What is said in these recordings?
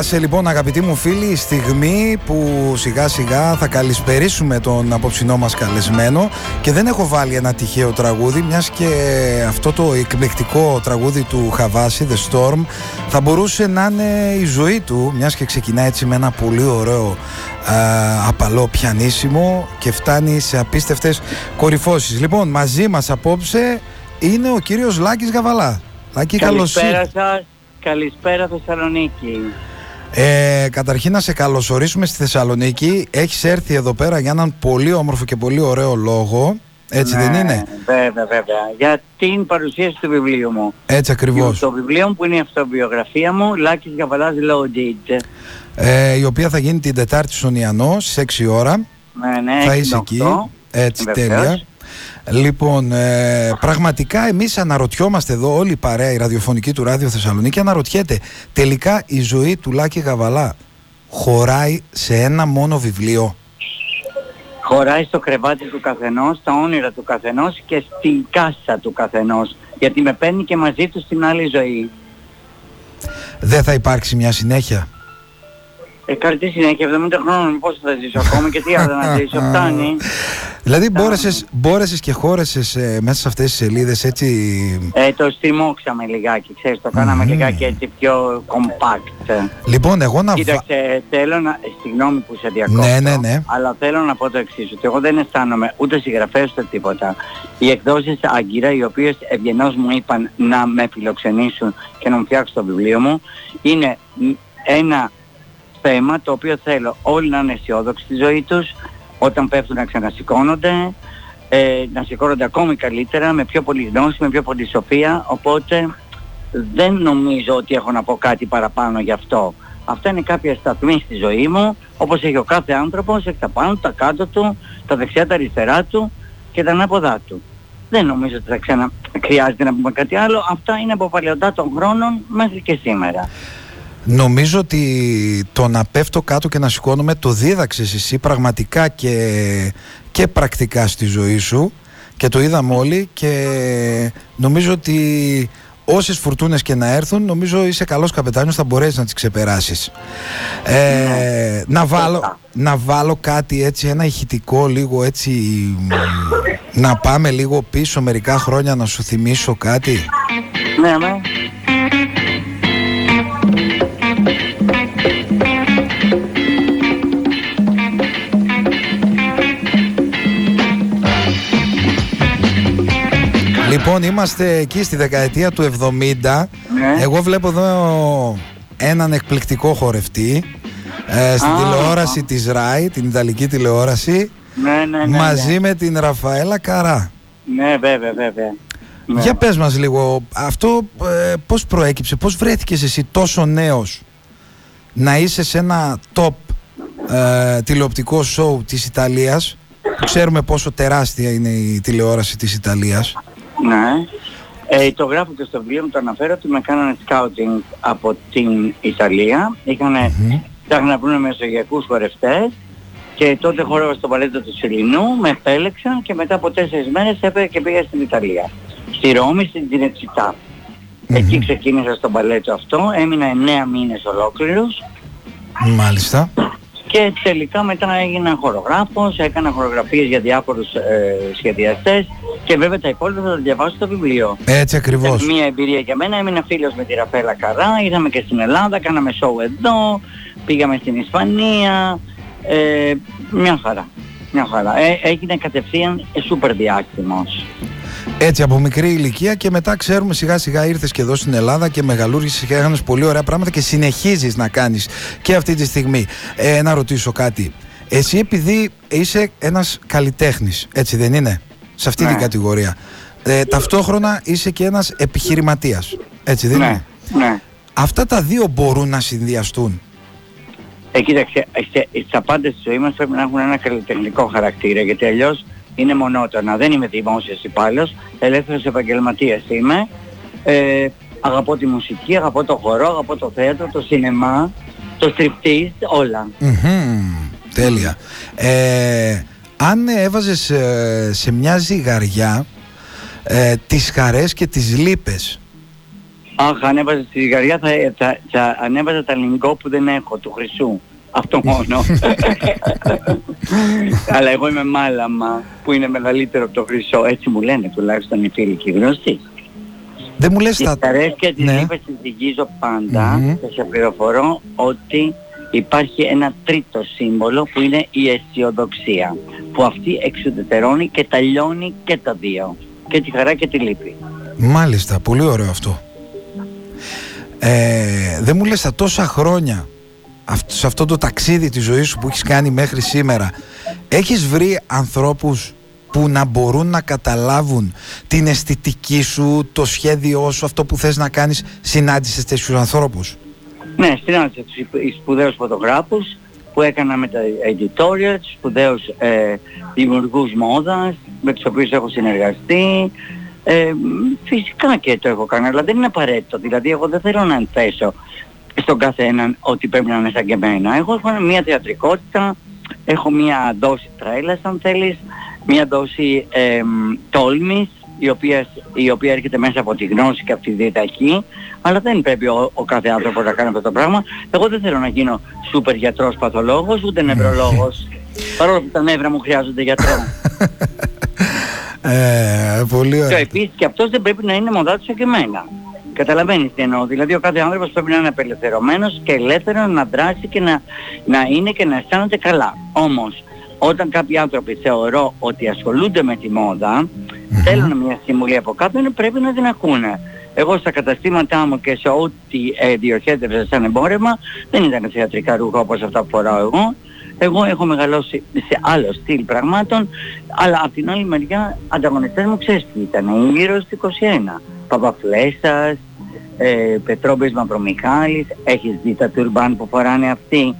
Έφτασε λοιπόν αγαπητοί μου φίλοι η στιγμή που σιγά σιγά θα καλησπερίσουμε τον απόψινό μας καλεσμένο και δεν έχω βάλει ένα τυχαίο τραγούδι μιας και αυτό το εκπληκτικό τραγούδι του Χαβάση The Storm θα μπορούσε να είναι η ζωή του μιας και ξεκινάει έτσι με ένα πολύ ωραίο α, απαλό πιανίσιμο και φτάνει σε απίστευτες κορυφώσεις. Λοιπόν μαζί μας απόψε είναι ο κύριος Λάκης Γαβαλά. Λάκη καλώς Καλησπέρα Καλησπέρα Θεσσαλονίκη. Ε, καταρχήν να σε καλωσορίσουμε στη Θεσσαλονίκη. Έχεις έρθει εδώ πέρα για έναν πολύ όμορφο και πολύ ωραίο λόγο. Έτσι ναι, δεν είναι; Βέβαια, βέβαια. Για την παρουσίαση του βιβλίου μου. Έτσι ακριβώς. Το βιβλίο μου που είναι η αυτοβιογραφία μου, Λάκης Γαβαλάς Loaded. Ε, η οποία θα γίνει την Τετάρτη στον Ιαννό στις 6 ώρα. Ναι, ναι, θα είσαι εκεί. Έτσι, Βεβαίως. τέλεια. Λοιπόν, ε, πραγματικά εμείς αναρωτιόμαστε εδώ όλη η παρέα, η ραδιοφωνική του Ράδιο Θεσσαλονίκη αναρωτιέται τελικά η ζωή του Λάκη Γαβαλά χωράει σε ένα μόνο βιβλίο; Χωράει στο κρεβάτι του καθενός, στα όνειρα του καθενός και στην κάσα του καθενός. Γιατί με παίρνει και μαζί του στην άλλη ζωή. Δεν θα υπάρξει μια συνέχεια; Ε, καλή τι συνέχεια, 70 χρόνων, πώς θα ζήσω ακόμα και τι άλλο να ζήσω, φτάνει. Δηλαδή μπόρεσες, μπόρεσες και χώρεσες ε, μέσα σε αυτές τις σελίδες έτσι... Ε, το στριμώξαμε λιγάκι, ξέρεις, το κάναμε Μμμ. λιγάκι έτσι πιο compact. Λοιπόν, εγώ να... βα- Κοίταξε, θέλω να... ε, Συγγνώμη που σε διακόπτω. Ναι, ναι, ναι. Αλλά θέλω να πω το εξής, ότι εγώ δεν αισθάνομαι ούτε συγγραφέας ούτε τίποτα. Οι εκδόσεις Άγκυρα, οι οποίες ευγενώς μου είπαν να με φιλοξενήσουν και να μου φτιάξουν το βιβλίο μου, είναι μ, ένα θέμα το οποίο θέλω όλοι να είναι αισιόδοξοι στη ζωή τους, όταν πέφτουν να ξανασηκώνονται, ε, να σηκώνονται ακόμη καλύτερα, με πιο πολύ γνώση, με πιο πολύ σοφία, οπότε δεν νομίζω ότι έχω να πω κάτι παραπάνω γι' αυτό. Αυτά είναι κάποια σταθμή στη ζωή μου, όπως έχει ο κάθε άνθρωπος, έχει τα πάνω, τα κάτω του, τα δεξιά, τα αριστερά του και τα ανάποδά του. Δεν νομίζω ότι θα ξανα... χρειάζεται να πούμε κάτι άλλο. Αυτά είναι από παλαιοντά των χρόνων μέχρι και σήμερα. Νομίζω ότι το να πέφτω κάτω και να σηκώνομαι το δίδαξες εσύ πραγματικά και, και πρακτικά στη ζωή σου και το είδαμε όλοι και νομίζω ότι όσες φουρτούνες και να έρθουν νομίζω είσαι καλός καπετάνιος θα μπορέσεις να τις ξεπεράσεις ε, να, βάλω, Σωστά. να βάλω κάτι έτσι ένα ηχητικό λίγο έτσι μ, να πάμε λίγο πίσω μερικά χρόνια να σου θυμίσω κάτι Ναι, ναι. Λοιπόν, είμαστε εκεί στη δεκαετία του 70. Ναι. Εγώ βλέπω εδώ έναν εκπληκτικό χορευτή ε, στην Α. τηλεόραση της ΡΑΗ, την Ιταλική τηλεόραση, Ναι, ναι, ναι. μαζί ναι. με την Ραφαέλα Καρά. Ναι, βέβαια, βέβαια. Ναι. Για πες μας λίγο, αυτό ε, πώς προέκυψε, πώς βρέθηκες εσύ τόσο νέος να είσαι σε ένα top ε, τηλεοπτικό σοου της Ιταλίας, που ξέρουμε πόσο τεράστια είναι η τηλεόραση της Ιταλίας. Ναι. Ε, το γράφω και στο βιβλίο μου, το αναφέρω ότι με κάνανε scouting από την Ιταλία. Είχανε, Μμμ. ψάχνανε να βρουν μεσογειακούς χορευτές και τότε χόρευα στο παλέτο του Σιλινού, με επέλεξαν και μετά από τέσσερις μέρες έπαιρε και πήγα στην Ιταλία. Στη Ρώμη, στην Τζινετσιτά. Εκεί ξεκίνησα στο μπαλέτο αυτό, έμεινα 9 μήνες ολόκληρους Μάλιστα. και τελικά μετά έγινα χορογράφος, έκανα χορογραφίες για διάφορους ε, σχεδιαστές και βέβαια τα υπόλοιπα θα τα διαβάσω στο βιβλίο. Έτσι ακριβώς. Ήταν μια εμπειρία για μένα, έμεινα φίλος με τη Ραφέλα Καρά, είδαμε και στην Ελλάδα, κάναμε show εδώ, πήγαμε στην Ισπανία, ε, μια χαρά. Μια χαρά. Ε, έγινε κατευθείαν ε, σούπερ διάστημος. Έτσι από μικρή ηλικία και μετά ξέρουμε σιγά σιγά ήρθες και εδώ στην Ελλάδα και μεγαλούργησες και έκανες πολύ ωραία πράγματα και συνεχίζεις να κάνεις και αυτή τη στιγμή. Ε, να ρωτήσω κάτι. Εσύ επειδή είσαι ένας καλλιτέχνης, έτσι δεν είναι, σε αυτή Ναι. την κατηγορία. Ε, ταυτόχρονα είσαι και ένας επιχειρηματίας, έτσι δεν ναι, είναι; ναι. Αυτά τα δύο μπορούν να συνδυαστούν. Ε, κοίταξε, σε- στα πάντα στη ζωής μας πρέπει να έχουν ένα καλλιτεχνικό χαρακτήρα, γιατί αλλιώς είναι μονότονα. Δεν είμαι δημόσιος υπάλληλος, ελεύθερος επαγγελματίας είμαι. Ε, αγαπώ τη μουσική, αγαπώ το χορό, αγαπώ το θέατρο, το σινεμά, το striptease, όλα. Μμμ, τέλεια. Ε, αν έβαζες ε, σε μια ζυγαριά ε, τις χαρές και τις λύπες Αχ, ανέβαζα στη ζυγαριά θα, θα, θα ανέβαζα τα λιγκό που δεν έχω, του χρυσού. Αυτό μόνο. Αλλά εγώ είμαι μάλαμα που είναι μεγαλύτερο από το χρυσό. Έτσι μου λένε τουλάχιστον οι φίλοι και οι γνωστοί. Δεν μου λες τα... Τα αρέσκεια της ναι. τη ζυγίζω και σε πληροφορώ ότι υπάρχει ένα τρίτο σύμβολο που είναι η αισιοδοξία. Που αυτή εξουδετερώνει και τα λιώνει και τα δύο. Και τη χαρά και τη λύπη. Μάλιστα, πολύ ωραίο αυτό. Ε, δεν μου λες τα τόσα χρόνια σε αυτό το ταξίδι της ζωής σου που έχεις κάνει μέχρι σήμερα έχεις βρει ανθρώπους που να μπορούν να καταλάβουν την αισθητική σου, το σχέδιό σου, αυτό που θες να κάνεις συνάντησες τέτοιους ανθρώπους; Ναι, συνάντησα τους σπουδαίους φωτογράφους που έκανα με τα editorial, τους σπουδαίους ε, δημιουργούς μόδας με τους οποίους έχω συνεργαστεί. Ε, φυσικά και το έχω κάνει, αλλά δεν είναι απαραίτητο. Δηλαδή εγώ δεν θέλω να ενθέσω στον καθέναν ότι πρέπει να είναι σαν και εμένα. Εγώ έχω μια θεατρικότητα, έχω μια δόση τρέλας αν θέλεις, μια δόση ε, τόλμης η οποία, η οποία έρχεται μέσα από τη γνώση και από τη διεταχή αλλά δεν πρέπει ο, ο κάθε άνθρωπος να κάνει αυτό το πράγμα. Εγώ δεν θέλω να γίνω σούπερ γιατρός παθολόγος, ούτε νευρολόγος. Παρόλο που τα νεύρα μου χρειάζονται γιατρό. Ε, πολύ ωραία. Και επίσης και αυτός δεν πρέπει να είναι μοντάτος και εμένα. Καταλαβαίνεις τι εννοώ. Δηλαδή ο κάθε άνθρωπος πρέπει να είναι απελευθερωμένος και ελεύθερος να δράσει και να, να είναι και να αισθάνεται καλά. Όμως όταν κάποιοι άνθρωποι θεωρώ ότι ασχολούνται με τη μόδα, mm-hmm. θέλουν μια συμβουλή από κάποιον, πρέπει να την ακούνε. Εγώ στα καταστήματά μου και σε ό,τι ε, διοχέτευσα σαν εμπόρευμα, δεν ήταν θεατρικά ρούχα όπως αυτά που φοράω εγώ. Εγώ έχω μεγαλώσει σε άλλο στυλ πραγμάτων, αλλά από την άλλη μεριά ανταγωνιστές μου ξέρεις τι ήταν, η Ήρωες του 21. Παπαφλέσσας, ε, Πετρόμπης Μαυρομιχάλης, έχεις δει τα τουρμπάν που φοράνε αυτοί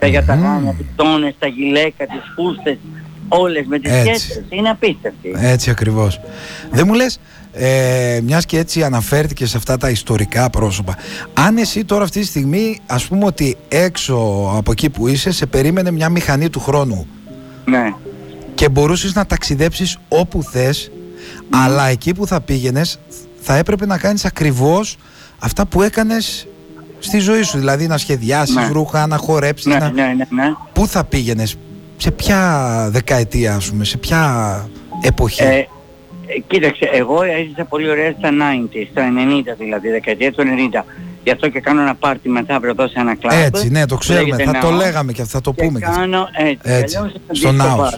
τα γιαταγάνια, τις τόνες, τα γυλαίκα, τις φούστες, όλες με τις σχέσεις. Είναι απίστευτη. Έτσι ακριβώς. Δεν μου λες, ε, μιας και έτσι αναφέρθηκες σε αυτά τα ιστορικά πρόσωπα, αν εσύ τώρα αυτή τη στιγμή, ας πούμε ότι έξω από εκεί που είσαι, σε περίμενε μια μηχανή του χρόνου. Ναι. Και μπορούσες να ταξιδέψεις όπου θες, αλλά εκεί που θα πήγαινες θα έπρεπε να κάνεις ακριβώς αυτά που έκανες στη ζωή σου. Δηλαδή να σχεδιάσεις ναι. ρούχα, να χορέψεις. Ναι, να... ναι, ναι, ναι. Πού θα πήγαινες, σε ποια δεκαετία, ας πούμε, σε ποια εποχή; Ε, κοίταξε, εγώ έζησα πολύ ωραία στα 90, στα 90 δηλαδή, δεκαετία του 90. Γι' αυτό και κάνω ένα πάρτι μετά αύριο εδώ σε ένα κλαμπ. Έτσι, ναι, το ξέρουμε. Θα το λέγαμε και θα το πούμε. Και κάνω έτσι. έτσι στο Νάο.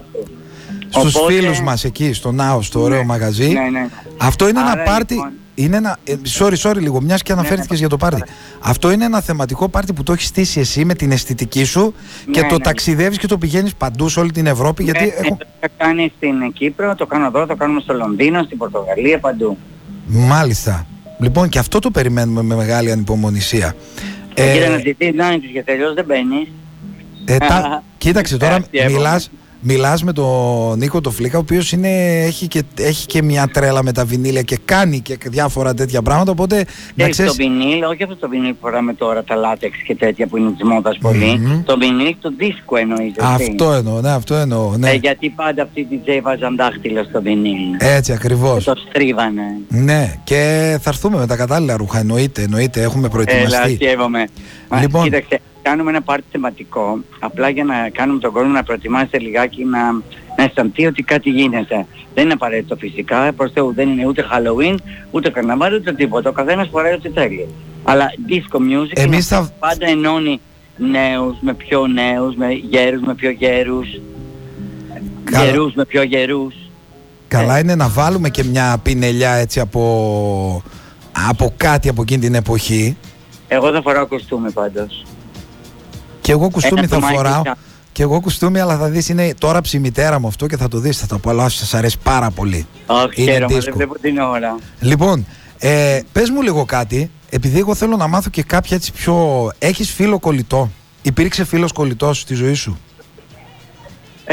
Στους Οπότε... φίλους μας εκεί, στο Νάο, στο ωραίο ναι, μαγαζί. Ναι, ναι. Αυτό είναι ένα πάρτι. Λοιπόν, είναι ένα. Ε, sorry, sorry λίγο, μιας και αναφέρθηκες για το πάρτι. Αυτό είναι ένα θεματικό πάρτι που το έχεις στήσει εσύ με την αισθητική σου και το ναι. ταξιδεύεις και το πηγαίνεις παντού σε όλη την Ευρώπη. γιατί ναι, έχω... Το κάνει στην Κύπρο, το κάνω εδώ, το κάνουμε στο Λονδίνο, στην Πορτογαλία, παντού. Μάλιστα. Λοιπόν, και αυτό το περιμένουμε με μεγάλη ανυπομονησία. Ε, Κοίτα να τη δεις, να και τελειώς δεν μπαίνεις. Ε, τα... Κοίταξε τώρα, μιλάς, Μιλάς με τον Νίκο το Φλίκα, ο οποίος έχει, και, έχει και μια τρέλα με τα βινίλια και κάνει και διάφορα τέτοια πράγματα, οπότε... Και ξέρεις... το βινίλ, όχι αυτό το βινίλ που φοράμε τώρα, τα λάτεξ και τέτοια που είναι της μόδας Το βινίλ, το δίσκο εννοείς Αυτό εννοώ, ναι, αυτό εννοώ, ναι. Ε, γιατί πάντα αυτοί οι DJ βάζαν δάχτυλο στο βινίλ. Έτσι ακριβώς. Και το στρίβανε. Ναι, και θα έρθουμε με τα κατάλληλα ρούχα, εννοείται, εννοείται, έχουμε προετοιμαστεί. Έλα, Λοιπόν, Κοίταξε, κάνουμε ένα πάρτι θεματικό, απλά για να κάνουμε τον κόσμο να προετοιμάσετε λιγάκι να, να αισθανθεί ότι κάτι γίνεται. Δεν είναι απαραίτητο φυσικά, προς Θεού δεν είναι ούτε Halloween, ούτε καρναβάλι, ούτε τίποτα. Ο καθένας φοράει ό,τι θέλει. Αλλά disco music Εμείς θα... πάντα ενώνει νέους με πιο νέους, με γέρους με πιο γέρους, Καλά. γερούς με πιο γερούς. Καλά ε. είναι να βάλουμε και μια πινελιά έτσι από, από κάτι από εκείνη την εποχή. Εγώ θα φοράω κοστούμι πάντως. Και εγώ κουστούμι θα φοράω. Και εγώ κουστούμι, αλλά θα δεις είναι τώρα ψημιτέρα μου αυτό και θα το δεις, θα το απολαύσεις, σας αρέσει πάρα πολύ. Όχι, χαίρομαι, δεν βλέπω την ώρα. Λοιπόν, ε, πες μου λίγο κάτι, επειδή εγώ θέλω να μάθω και κάποια έτσι πιο... Έχεις φίλο κολλητό, υπήρξε φίλος κολλητός στη ζωή σου;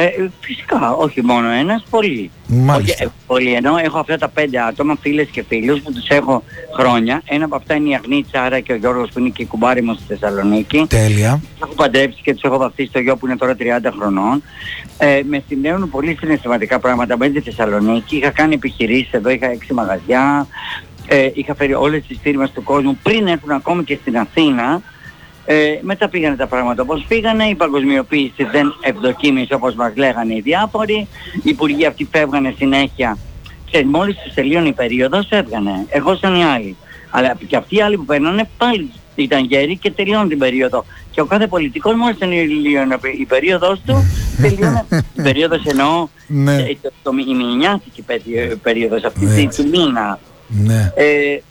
Ε, φυσικά, όχι μόνο ένας, πολύ. Μάλιστα. Όχι, ε, πολύ ενώ έχω αυτά τα πέντε άτομα, φίλες και φίλους που τους έχω χρόνια. Ένα από αυτά είναι η Αγνή Τσάρα και ο Γιώργος που είναι και η κουμπάρι μου στη Θεσσαλονίκη. Τέλεια. Τους έχω παντρέψει και τους έχω βαφτίσει το γιο που είναι τώρα 30 χρονών. Ε, με συνδέουν πολύ συναισθηματικά πράγματα με τη Θεσσαλονίκη. Είχα κάνει επιχειρήσεις εδώ, είχα έξι μαγαζιά. Ε, είχα φέρει όλες τις φίρμες του κόσμου πριν έρθουν ακόμη και στην Αθήνα. Ε, μετά πήγανε τα πράγματα όπως πήγανε, η παγκοσμιοποίηση δεν ευδοκίμησε όπως μας λέγανε οι διάφοροι, οι υπουργοί αυτοί φεύγανε συνέχεια. Και μόλις τους τελείωνε η περίοδος φεύγανε, εγώ σαν οι άλλοι. Αλλά και αυτοί οι άλλοι που παίρνανε πάλι ήταν γέροι και τελειώνουν την περίοδο. Και ο κάθε πολιτικός μόλις τελειώνει η περίοδος του, τελειώνει η περίοδος εννοώ Ναι. ε, το, το, η μηνιάτικη περί- περίοδος αυτή Ναι, τη- έτσι. του μήνα. Ναι. Ε,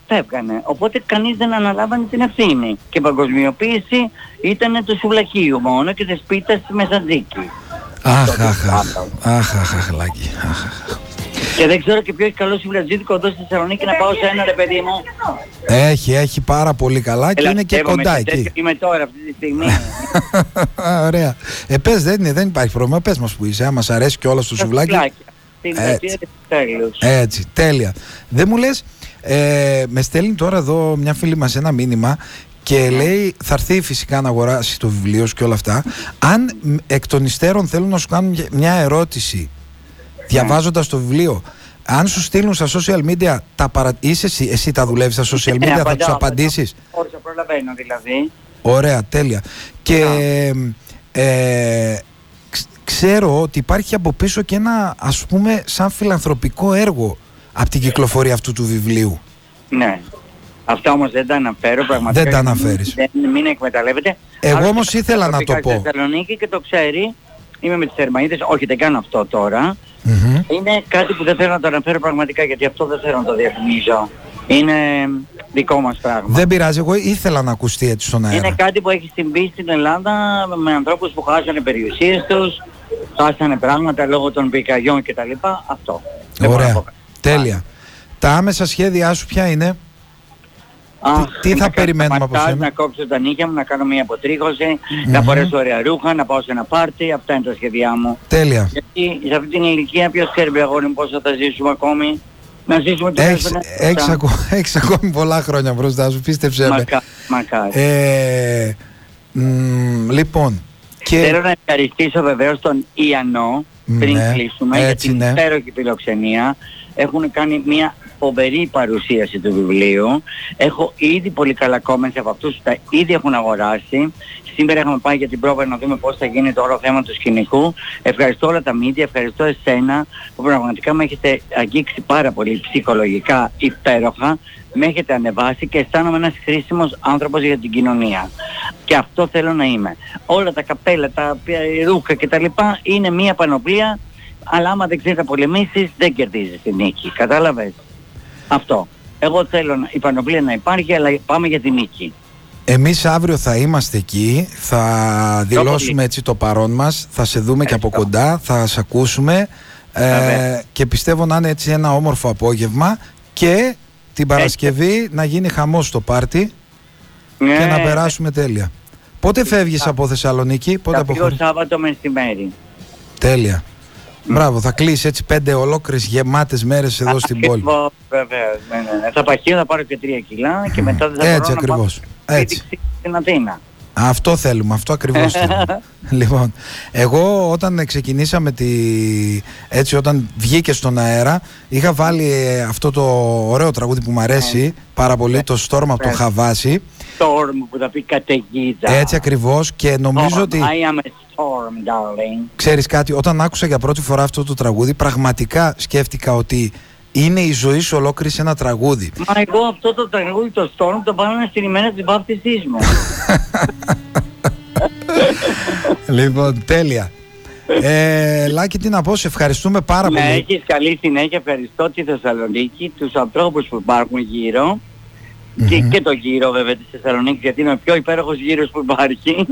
φεύγανε. Οπότε κανείς δεν αναλάβανε την ευθύνη. Και η παγκοσμιοποίηση ήταν του σουβλακίου μόνο και της πίτας στη Μεσαντζίκη. Αχ, αχ, αχ. Αχ, αχ, αχ, Λάκη. Αχ, αχ. Και δεν ξέρω και ποιος έχει καλό σουβλατζίδικο εδώ στη Θεσσαλονίκη να πάω σε ένα ρε παιδί μου. Έχει, έχει πάρα πολύ καλά και Έλα, είναι και πιστεύω, κοντά με εκεί. τέτοιο Είμαι τώρα αυτή τη στιγμή. Ωραία. Ε, πες, δεν, είναι, δεν υπάρχει πρόβλημα. Πες μας που είσαι. Άμα σ' αρέσει και όλα στο Τα σουβλάκι. Σουβλάκια. Στην Έτσι. πλατεία της τέλους. Έτσι, τέλεια. Δεν μου λες, ε, με στέλνει τώρα εδώ μια φίλη μας ένα μήνυμα και λέει θα έρθει φυσικά να αγοράσει το βιβλίο σου και όλα αυτά. Αν μ, εκ των υστέρων θέλουν να σου κάνουν μια- μια ερώτηση διαβάζοντας το βιβλίο, αν σου στείλουν στα social media, τα παρα... είσαι εσύ, εσύ τα δουλεύεις στα social Ναι, media, θα απαντάω, τους απαντήσεις; Όσο προλαβαίνω δηλαδή. Ωραία, τέλεια. Και ε, ξ- ξέρω ότι υπάρχει από πίσω και ένα ας πούμε σαν φιλανθρωπικό έργο από την κυκλοφορία αυτού του βιβλίου. Ναι. Αυτά όμως δεν τα αναφέρω πραγματικά. Δεν τα αναφέρεις. Δεν, μην εκμεταλλεύεται. Εγώ Άλλωστε, όμως ήθελα να το προσωπικά πω. Στη Θεσσαλονίκη και το ξέρει. Είμαι με τις Θερμαίδες. Όχι δεν κάνω αυτό τώρα. Μμμ. Είναι κάτι που δεν θέλω να το αναφέρω πραγματικά γιατί αυτό δεν θέλω να το διαφημίζω. Είναι δικό μας πράγμα. Δεν πειράζει, εγώ ήθελα να ακουστεί έτσι στον αέρα. Είναι κάτι που έχει συμβεί στην Ελλάδα με ανθρώπους που χάσανε περιουσίες τους, χάσανε πράγματα λόγω των πυρκαγιών κτλ. Αυτό. Δεν μπορώ να Ωραία, πω κάτι. τέλεια. Τα άμεσα σχέδιά σου ποια είναι; Αχ, τι θα να κάνω περιμένουμε από μασάζ, σένα; Να κόψω τα νύχια μου, να κάνω μια αποτρίχωση, να φορέσω ωραία ρούχα, να πάω σε ένα πάρτι. Αυτά είναι τα σχέδιά μου. Τέλεια. Γιατί σε αυτή την ηλικία ποιος ξέρει αγόρι μου πόσο θα ζήσουμε ακόμη. Να ζήσουμε Έχεις, τουλάχιστον έχεις, ένα- ακο- έχεις ακόμη πολλά χρόνια μπροστά σου, πίστεψέ με. Μακάρι, μακάρι. Ε, μ, λοιπόν, και Θέλω να ευχαριστήσω βεβαίως τον Ιαννό πριν Ναι, κλείσουμε για έτσι, την ναι. υπέροχη φιλοξενία. Έχουν κάνει μια φοβερή παρουσίαση του βιβλίου. Έχω ήδη πολύ καλά comments από αυτούς που τα ήδη έχουν αγοράσει. Σήμερα έχουμε πάει για την πρόβα να δούμε πώς θα γίνει το όλο θέμα του σκηνικού. Ευχαριστώ όλα τα media, ευχαριστώ εσένα που πραγματικά με έχετε αγγίξει πάρα πολύ ψυχολογικά υπέροχα. Με έχετε ανεβάσει και αισθάνομαι ένας χρήσιμος άνθρωπος για την κοινωνία. Και αυτό θέλω να είμαι. Όλα τα καπέλα, τα πια- ρούχα κτλ. είναι μία πανοπλία, αλλά άμα δεν ξέρεις να πολεμήσεις δεν κερδίζεις τη νίκη. Κατάλαβες; Αυτό. Εγώ θέλω να- η πανοπλία να υπάρχει, αλλά πάμε για τη νίκη. εμείς αύριο θα είμαστε εκεί, θα δηλώσουμε πολύ. έτσι το παρόν μας, θα σε δούμε και από Ευχαριστώ. κοντά, θα σε ακούσουμε ε, Βέβαια. και πιστεύω να είναι έτσι ένα όμορφο απόγευμα και την Παρασκευή να γίνει χαμός στο πάρτι και Ναι, να περάσουμε τέλεια. Πότε φεύγεις από Θεσσαλονίκη, πότε θα φύγω αποχωρείς. Σάββατο μεσημέρι. Τέλεια. Μπράβο, θα κλείσεις έτσι πέντε ολόκληρες γεμάτες μέρες εδώ στην πόλη. Ακριβώς, Βεβαίως, ναι, ναι, ναι. Θα παχύω, θα πάρω και τρία κιλά και μετά δεν θα Έτσι μπορώ να πάω ακριβώς. σπίτι Έτσι. στην Αθήνα. Αυτό θέλουμε, αυτό ακριβώς θέλουμε. λοιπόν, εγώ όταν ξεκινήσαμε τη... έτσι όταν βγήκε στον αέρα είχα βάλει ε, αυτό το ωραίο τραγούδι που μου αρέσει πάρα πολύ, το Storm από το Ναι. Χαβάσι. Storm που θα πει καταιγίδα. Έτσι ακριβώς και νομίζω Storm, ότι I am a storm, darling. ξέρεις κάτι, όταν άκουσα για πρώτη φορά αυτό το τραγούδι πραγματικά σκέφτηκα ότι είναι η ζωή σου ολόκληρη σε ένα τραγούδι. Μα εγώ αυτό το τραγούδι το Storm το βάλαμε στην ημέρα της βάφτισής μου. λοιπόν, τέλεια. Ε, Λάκη, τι να πω, σε ευχαριστούμε πάρα Να πολύ. έχεις καλή συνέχεια. Ευχαριστώ τη Θεσσαλονίκη, τους ανθρώπους που υπάρχουν γύρω. Και, Μμμ. και το γύρο βέβαια της Θεσσαλονίκης γιατί είναι ο πιο υπέροχος γύρος που υπάρχει.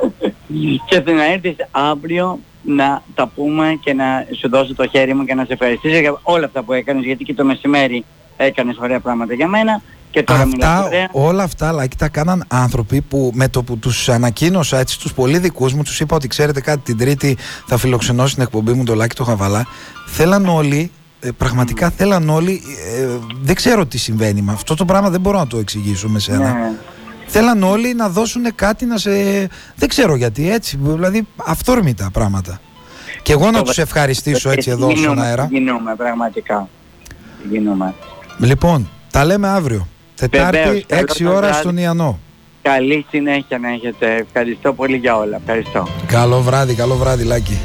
και να έρθεις αύριο να τα πούμε και να σου δώσω το χέρι μου και να σε ευχαριστήσω για όλα αυτά που έκανες γιατί και το μεσημέρι έκανες ωραία πράγματα για μένα και τώρα μιλάς Αυτά, ωραία. όλα αυτά Λάκη τα κάναν άνθρωποι που με το που τους ανακοίνωσα έτσι τους πολύ δικούς μου τους είπα ότι ξέρετε κάτι την τρίτη θα φιλοξενώσει την εκπομπή μου το Λάκη το Χαβαλά θέλαν όλοι ε, πραγματικά θέλαν όλοι ε, δεν ξέρω τι συμβαίνει με αυτό το πράγμα δεν μπορώ να το εξηγήσω με σένα Ναι. Θέλαν όλοι να δώσουν κάτι να σε δεν ξέρω γιατί έτσι δηλαδή αυθόρμητα πράγματα και εγώ να Το τους βα- ευχαριστήσω έτσι Ε, εδώ στον Γινούμε, αέρα Γινούμε πραγματικά. Γινούμε. Λοιπόν, Τα λέμε αύριο. Τετάρτη, 6 ώρα στον Ιαννό. Καλή συνέχεια να έχετε. Ευχαριστώ πολύ για όλα. Ευχαριστώ. Καλό βράδυ, καλό βράδυ Λάκη.